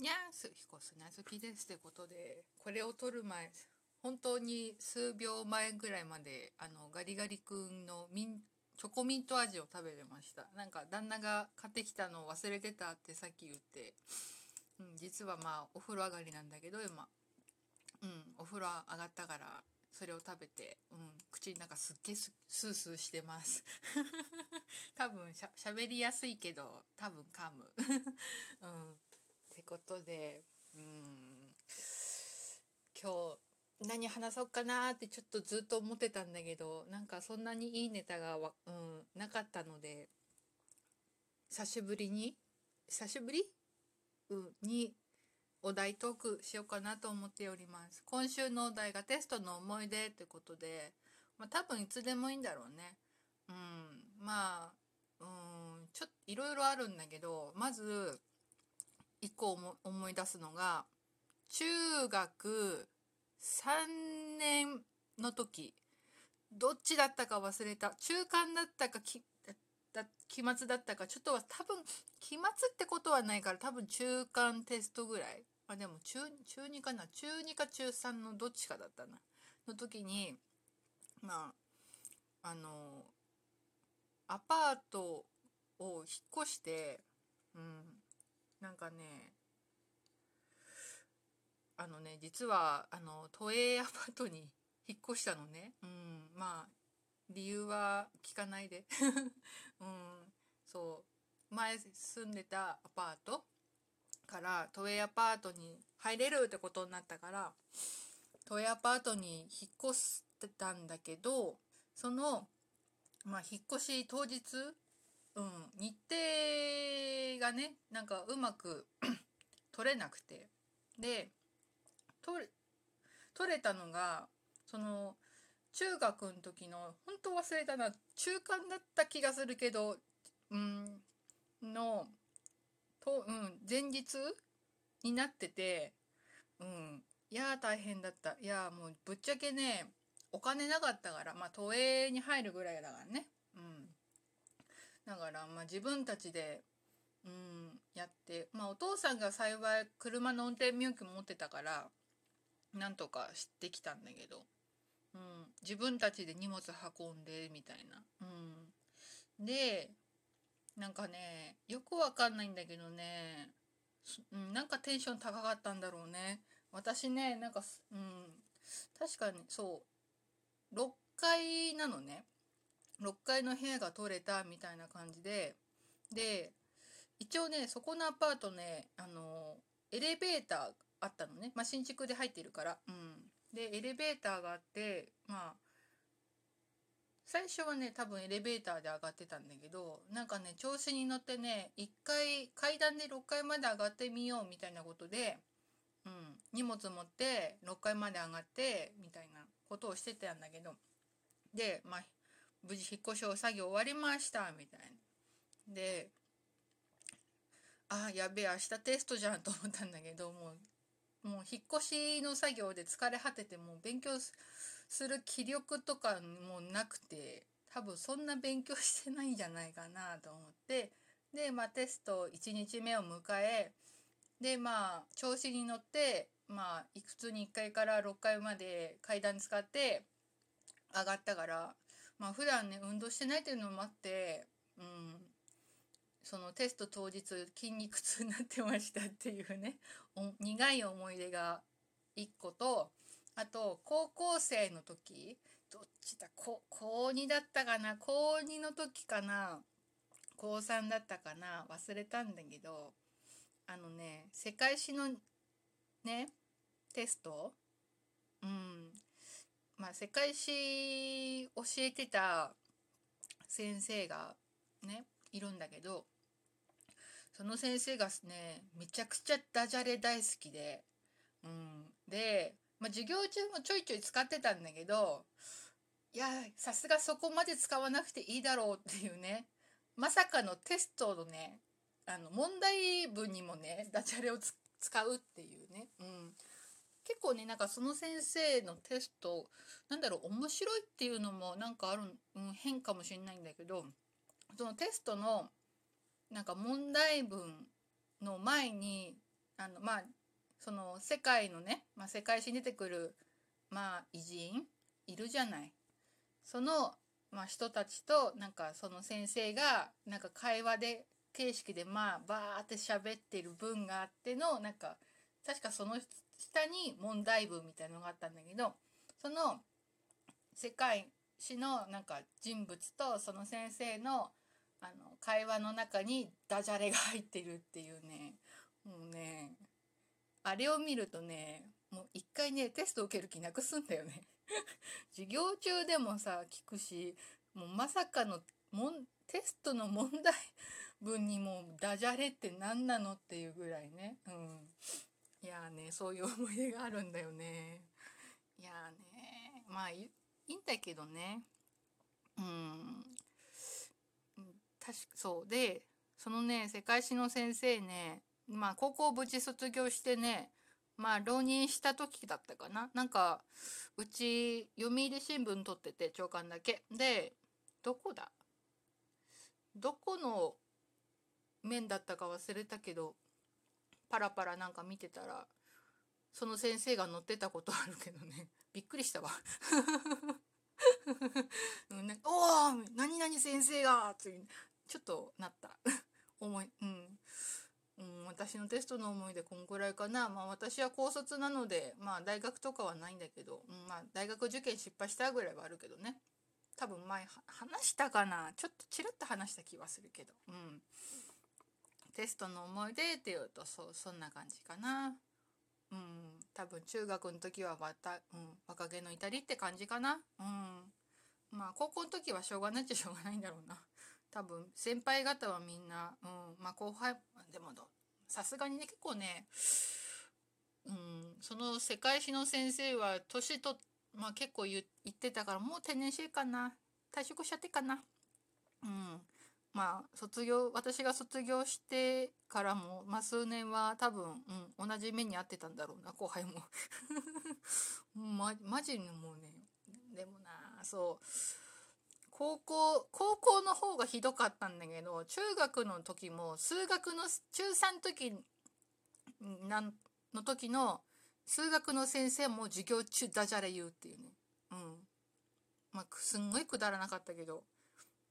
にゃーす彦砂好きですってことでこれを撮る前本当に数秒前ぐらいまであのガリガリ君のミンチョコミント味を食べてました。なんか旦那が買ってきたのを忘れてたってさっき言って、うん、実はまあお風呂上がりなんだけど今、うん、お風呂上がったからそれを食べて、うん、口の中すっげえスースーしてます。多分しゃ喋りやすいけど多分噛む、うん。ってことでうん今日何話そうかなってちょっとずっと思ってたんだけどなんかそんなにいいネタがわ、うん、なかったので久しぶりに久しぶり、うん、にお題トークしようかなと思っております。今週のお題がテストの思い出ってことで、まあ、多分いつでもいいんだろうね。うん、まあ、うん、ちょっといろいろあるんだけど、まず、一個思い出すのが中学3年の時どっちだったか忘れた。中間だったかきだ期末だったかちょっとは多分期末ってことはないから多分中間テストぐらい。あでも中中2かな？中2か中3のどっちかだったな。の時にまああのアパートを引っ越してうん。なんかねあのね実はあの都営アパートに引っ越したのね。うんまあ理由は聞かないで。うんそう。前住んでたアパートから都営アパートに入れるってことになったから都営アパートに引っ越してたんだけどそのまあ引っ越し当日うん、日程がねなんかうまく 取れなくて。で取れ取れたのがその中学の時の本当忘れたな中間だった気がするけど、うん、のと、うん、前日になってて、うん、いや大変だった。いやもうぶっちゃけねお金なかったからまあ都営に入るぐらいだからね。だからまあ自分たちでうんやってまあお父さんが幸い車の運転免許持ってたからなんとかしてきたんだけど、うん、自分たちで荷物運んでみたいな。うん、でなんかねよくわかんないんだけどね、うん、なんかテンション高かったんだろうね。私ねなんか、うん、確かにそう6階なのね。6階の部屋が取れたみたいな感じでで一応ねそこのアパートねあのエレベーターあったのね、まあ、新築で入ってるから、うん、でエレベーターがあってまあ最初はね多分エレベーターで上がってたんだけどなんかね調子に乗ってね1階階段で6階まで上がってみようみたいなことで、うん、荷物持って6階まで上がってみたいなことをしてたんだけど。でまあ無事引っ越しを作業終わりましたみたいな。であやべえ明日テストじゃんと思ったんだけどもうもう引っ越しの作業で疲れ果ててもう勉強する気力とかもなくて多分そんな勉強してないんじゃないかなと思ってでまあテスト1日目を迎えでまあ調子に乗ってまあいくつに1階から6階まで階段使って上がったからまあ普段ね運動してないっていうのもあって、うん、そのテスト当日筋肉痛になってましたっていうね苦い思い出が1個とあと高校生の時どっちだ高2だったかな高2の時かな高3だったかな忘れたんだけどあのね世界史のねテストうんまあ、世界史教えてた先生がねいるんだけどその先生がねめちゃくちゃダジャレ大好きで、うん、で、まあ、授業中もちょいちょい使ってたんだけどいやさすがそこまで使わなくていいだろうっていうねまさかのテストのねあの問題文にもねダジャレを使うっていうね、うん、結構ねなんかその先生のテストなんだろう面白いっていうのもなんかある、うん、変かもしれないんだけどそのテストのなんか問題文の前にあのまあその世界のね、まあ、世界史に出てくるまあ偉人いるじゃない。その、まあ、人たちとなんかその先生がなんか会話で形式でまあバーって喋ってる文があってのなんか確かその下に問題文みたいなのがあったんだけどその世界史のなんか人物とその先生のあの会話の中にダジャレが入ってるっていうね。もうねあれを見るとねもう一回ねテスト受ける気なくすんだよね。授業中でもさ聞くしもうまさかのもんテストの問題文にもダジャレって何なのっていうぐらいね。うん。いやーねそういう思い出があるんだよね。いやーねまあいいんだけどね。うん。確かそう。でそのね世界史の先生ねまあ高校無事卒業してねまあ浪人した時だったかな。なんかうち読売新聞撮ってて長官だけ。でどこだ？どこの面だったか忘れたけどパラパラなんか見てたらその先生が載ってたことあるけどね。びっくりしたわ。うんね、おお何々先生がついちょっとなった。思いうん。うん、私のテストの思い出こんくらいかな、まあ、私は高卒なので、まあ、大学とかはないんだけど、うんまあ、大学受験失敗したぐらいはあるけどね。多分前話したかな。ちょっとちらっと話した気はするけど、うん、テストの思い出っていうとそそんな感じかな。うん、多分中学の時はまた、うん、若気の至りって感じかな。うん。まあ高校の時はしょうがないっちゃしょうがないんだろうな。多分先輩方はみんな、うん、まあ後輩、でもさすがにね結構ね、うん、その世界史の先生は年と、まあ結構言ってたからもう定年してかな。退職しちゃってかな。うん。まあ卒業私が卒業してからも、まあ、数年は多分、うん、同じ目に遭ってたんだろうな後輩も。まマジにもうねでもなそう。高校高校の方がひどかったんだけど中学の時も数学の中3の時なんの時の数学の先生も授業中ダジャレ言うっていうね。うん。まあすんごいくだらなかったけど。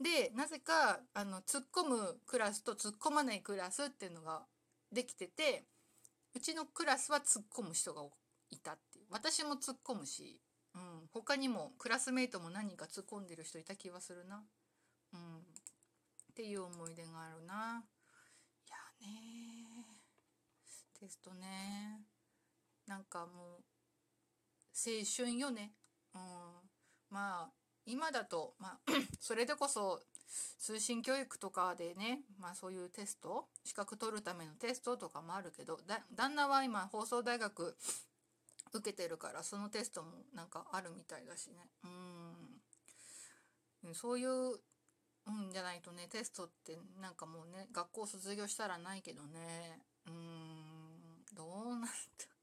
でなぜかあの突っ込むクラスと突っ込まないクラスっていうのができててうちのクラスは突っ込む人がいたっていう。私も突っ込むし、うん、他にもクラスメイトも何か突っ込んでる人いた気はするな、うん、っていう思い出があるな。いやねテストね。なんかもう青春よね、うん、まあ今だと、まあ、それでこそ通信教育とかでね、まあ、そういうテスト資格取るためのテストとかもあるけど旦那は今放送大学受けてるからそのテストもなんかあるみたいだしね。うん。そういうんじゃないとねテストってなんかもうね学校卒業したらないけどね。うんどうなった、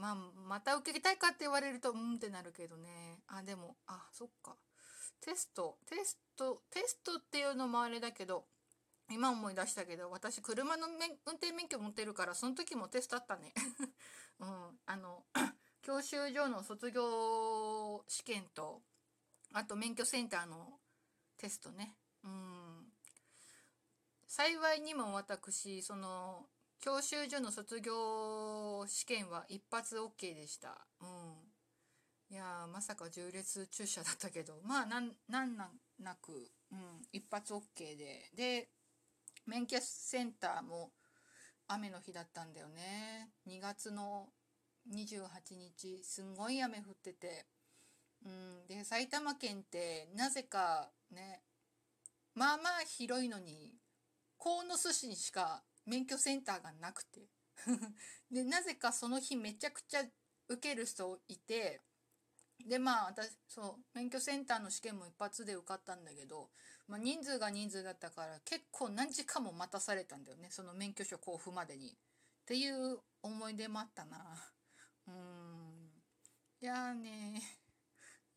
まあ、また受けたいかって言われると、うんってなるけどね。あ、でも、あ、そっか。テスト、テスト、テストっていうのもあれだけど、今思い出したけど、私、車の運転免許持ってるから、その時もテストあったね。うん、あの、教習所の卒業試験と、あと免許センターのテストね。うん。幸いにも私、その、教習所の卒業試験は一発 OK でした。うん。いやまさか重列駐車だったけど、まあ、なん、なんなく、うん、一発 OK で。で、免許センターも雨の日だったんだよね。2月の28日、すんごい雨降ってて。うん、で、埼玉県ってなぜかね、まあまあ広いのに、鴻巣市にしか免許センターがなくて。でなぜかその日めちゃくちゃ受ける人いてでまあ私そう免許センターの試験も一発で受かったんだけど、まあ、人数が人数だったから結構何時間も待たされたんだよね。その免許証交付までに。っていう思い出もあったな。うん。いやね。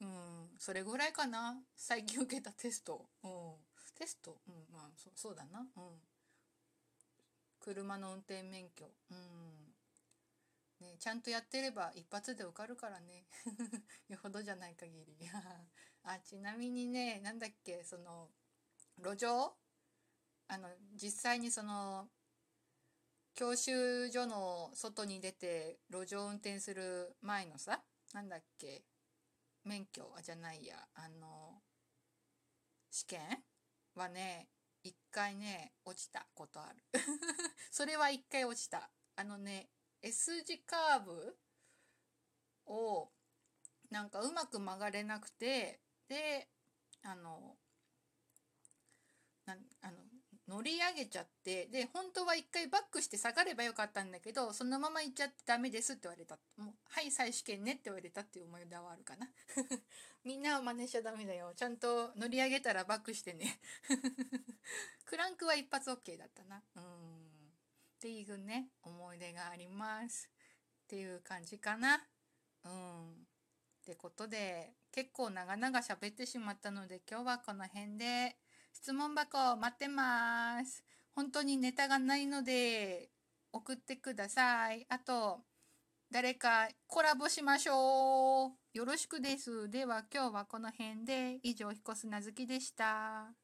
うん。それぐらいかな。最近受けたテスト。うん。テスト？うん。まあそそうだな。うん。車の運転免許。うん。ねちゃんとやってれば一発で受かるからね。よほどじゃない限り。あちなみにねなんだっけその路上？あの実際にその教習所の外に出て路上運転する前のさなんだっけ免許あじゃないやあの試験はね一回ね落ちたことある。それは一回落ちた。あのね S 字カーブをなんかうまく曲がれなくてであのなあの乗り上げちゃってで本当は一回バックして下がればよかったんだけどそのまま行っちゃってダメですって言われた。もうはい再試験ねって言われたっていう思い出はあるかな。みんなは真似しちゃダメだよ。ちゃんと乗り上げたらバックしてね。クランクは一発 OK だったな。うん。っていうね思い出があります。っていう感じかな。うん。ってことで結構長々喋ってしまったので今日はこの辺で。質問箱待ってます。本当にネタがないので送ってください。あと、誰かコラボしましょう。よろしくです。では今日はこの辺で以上、彦砂月でした。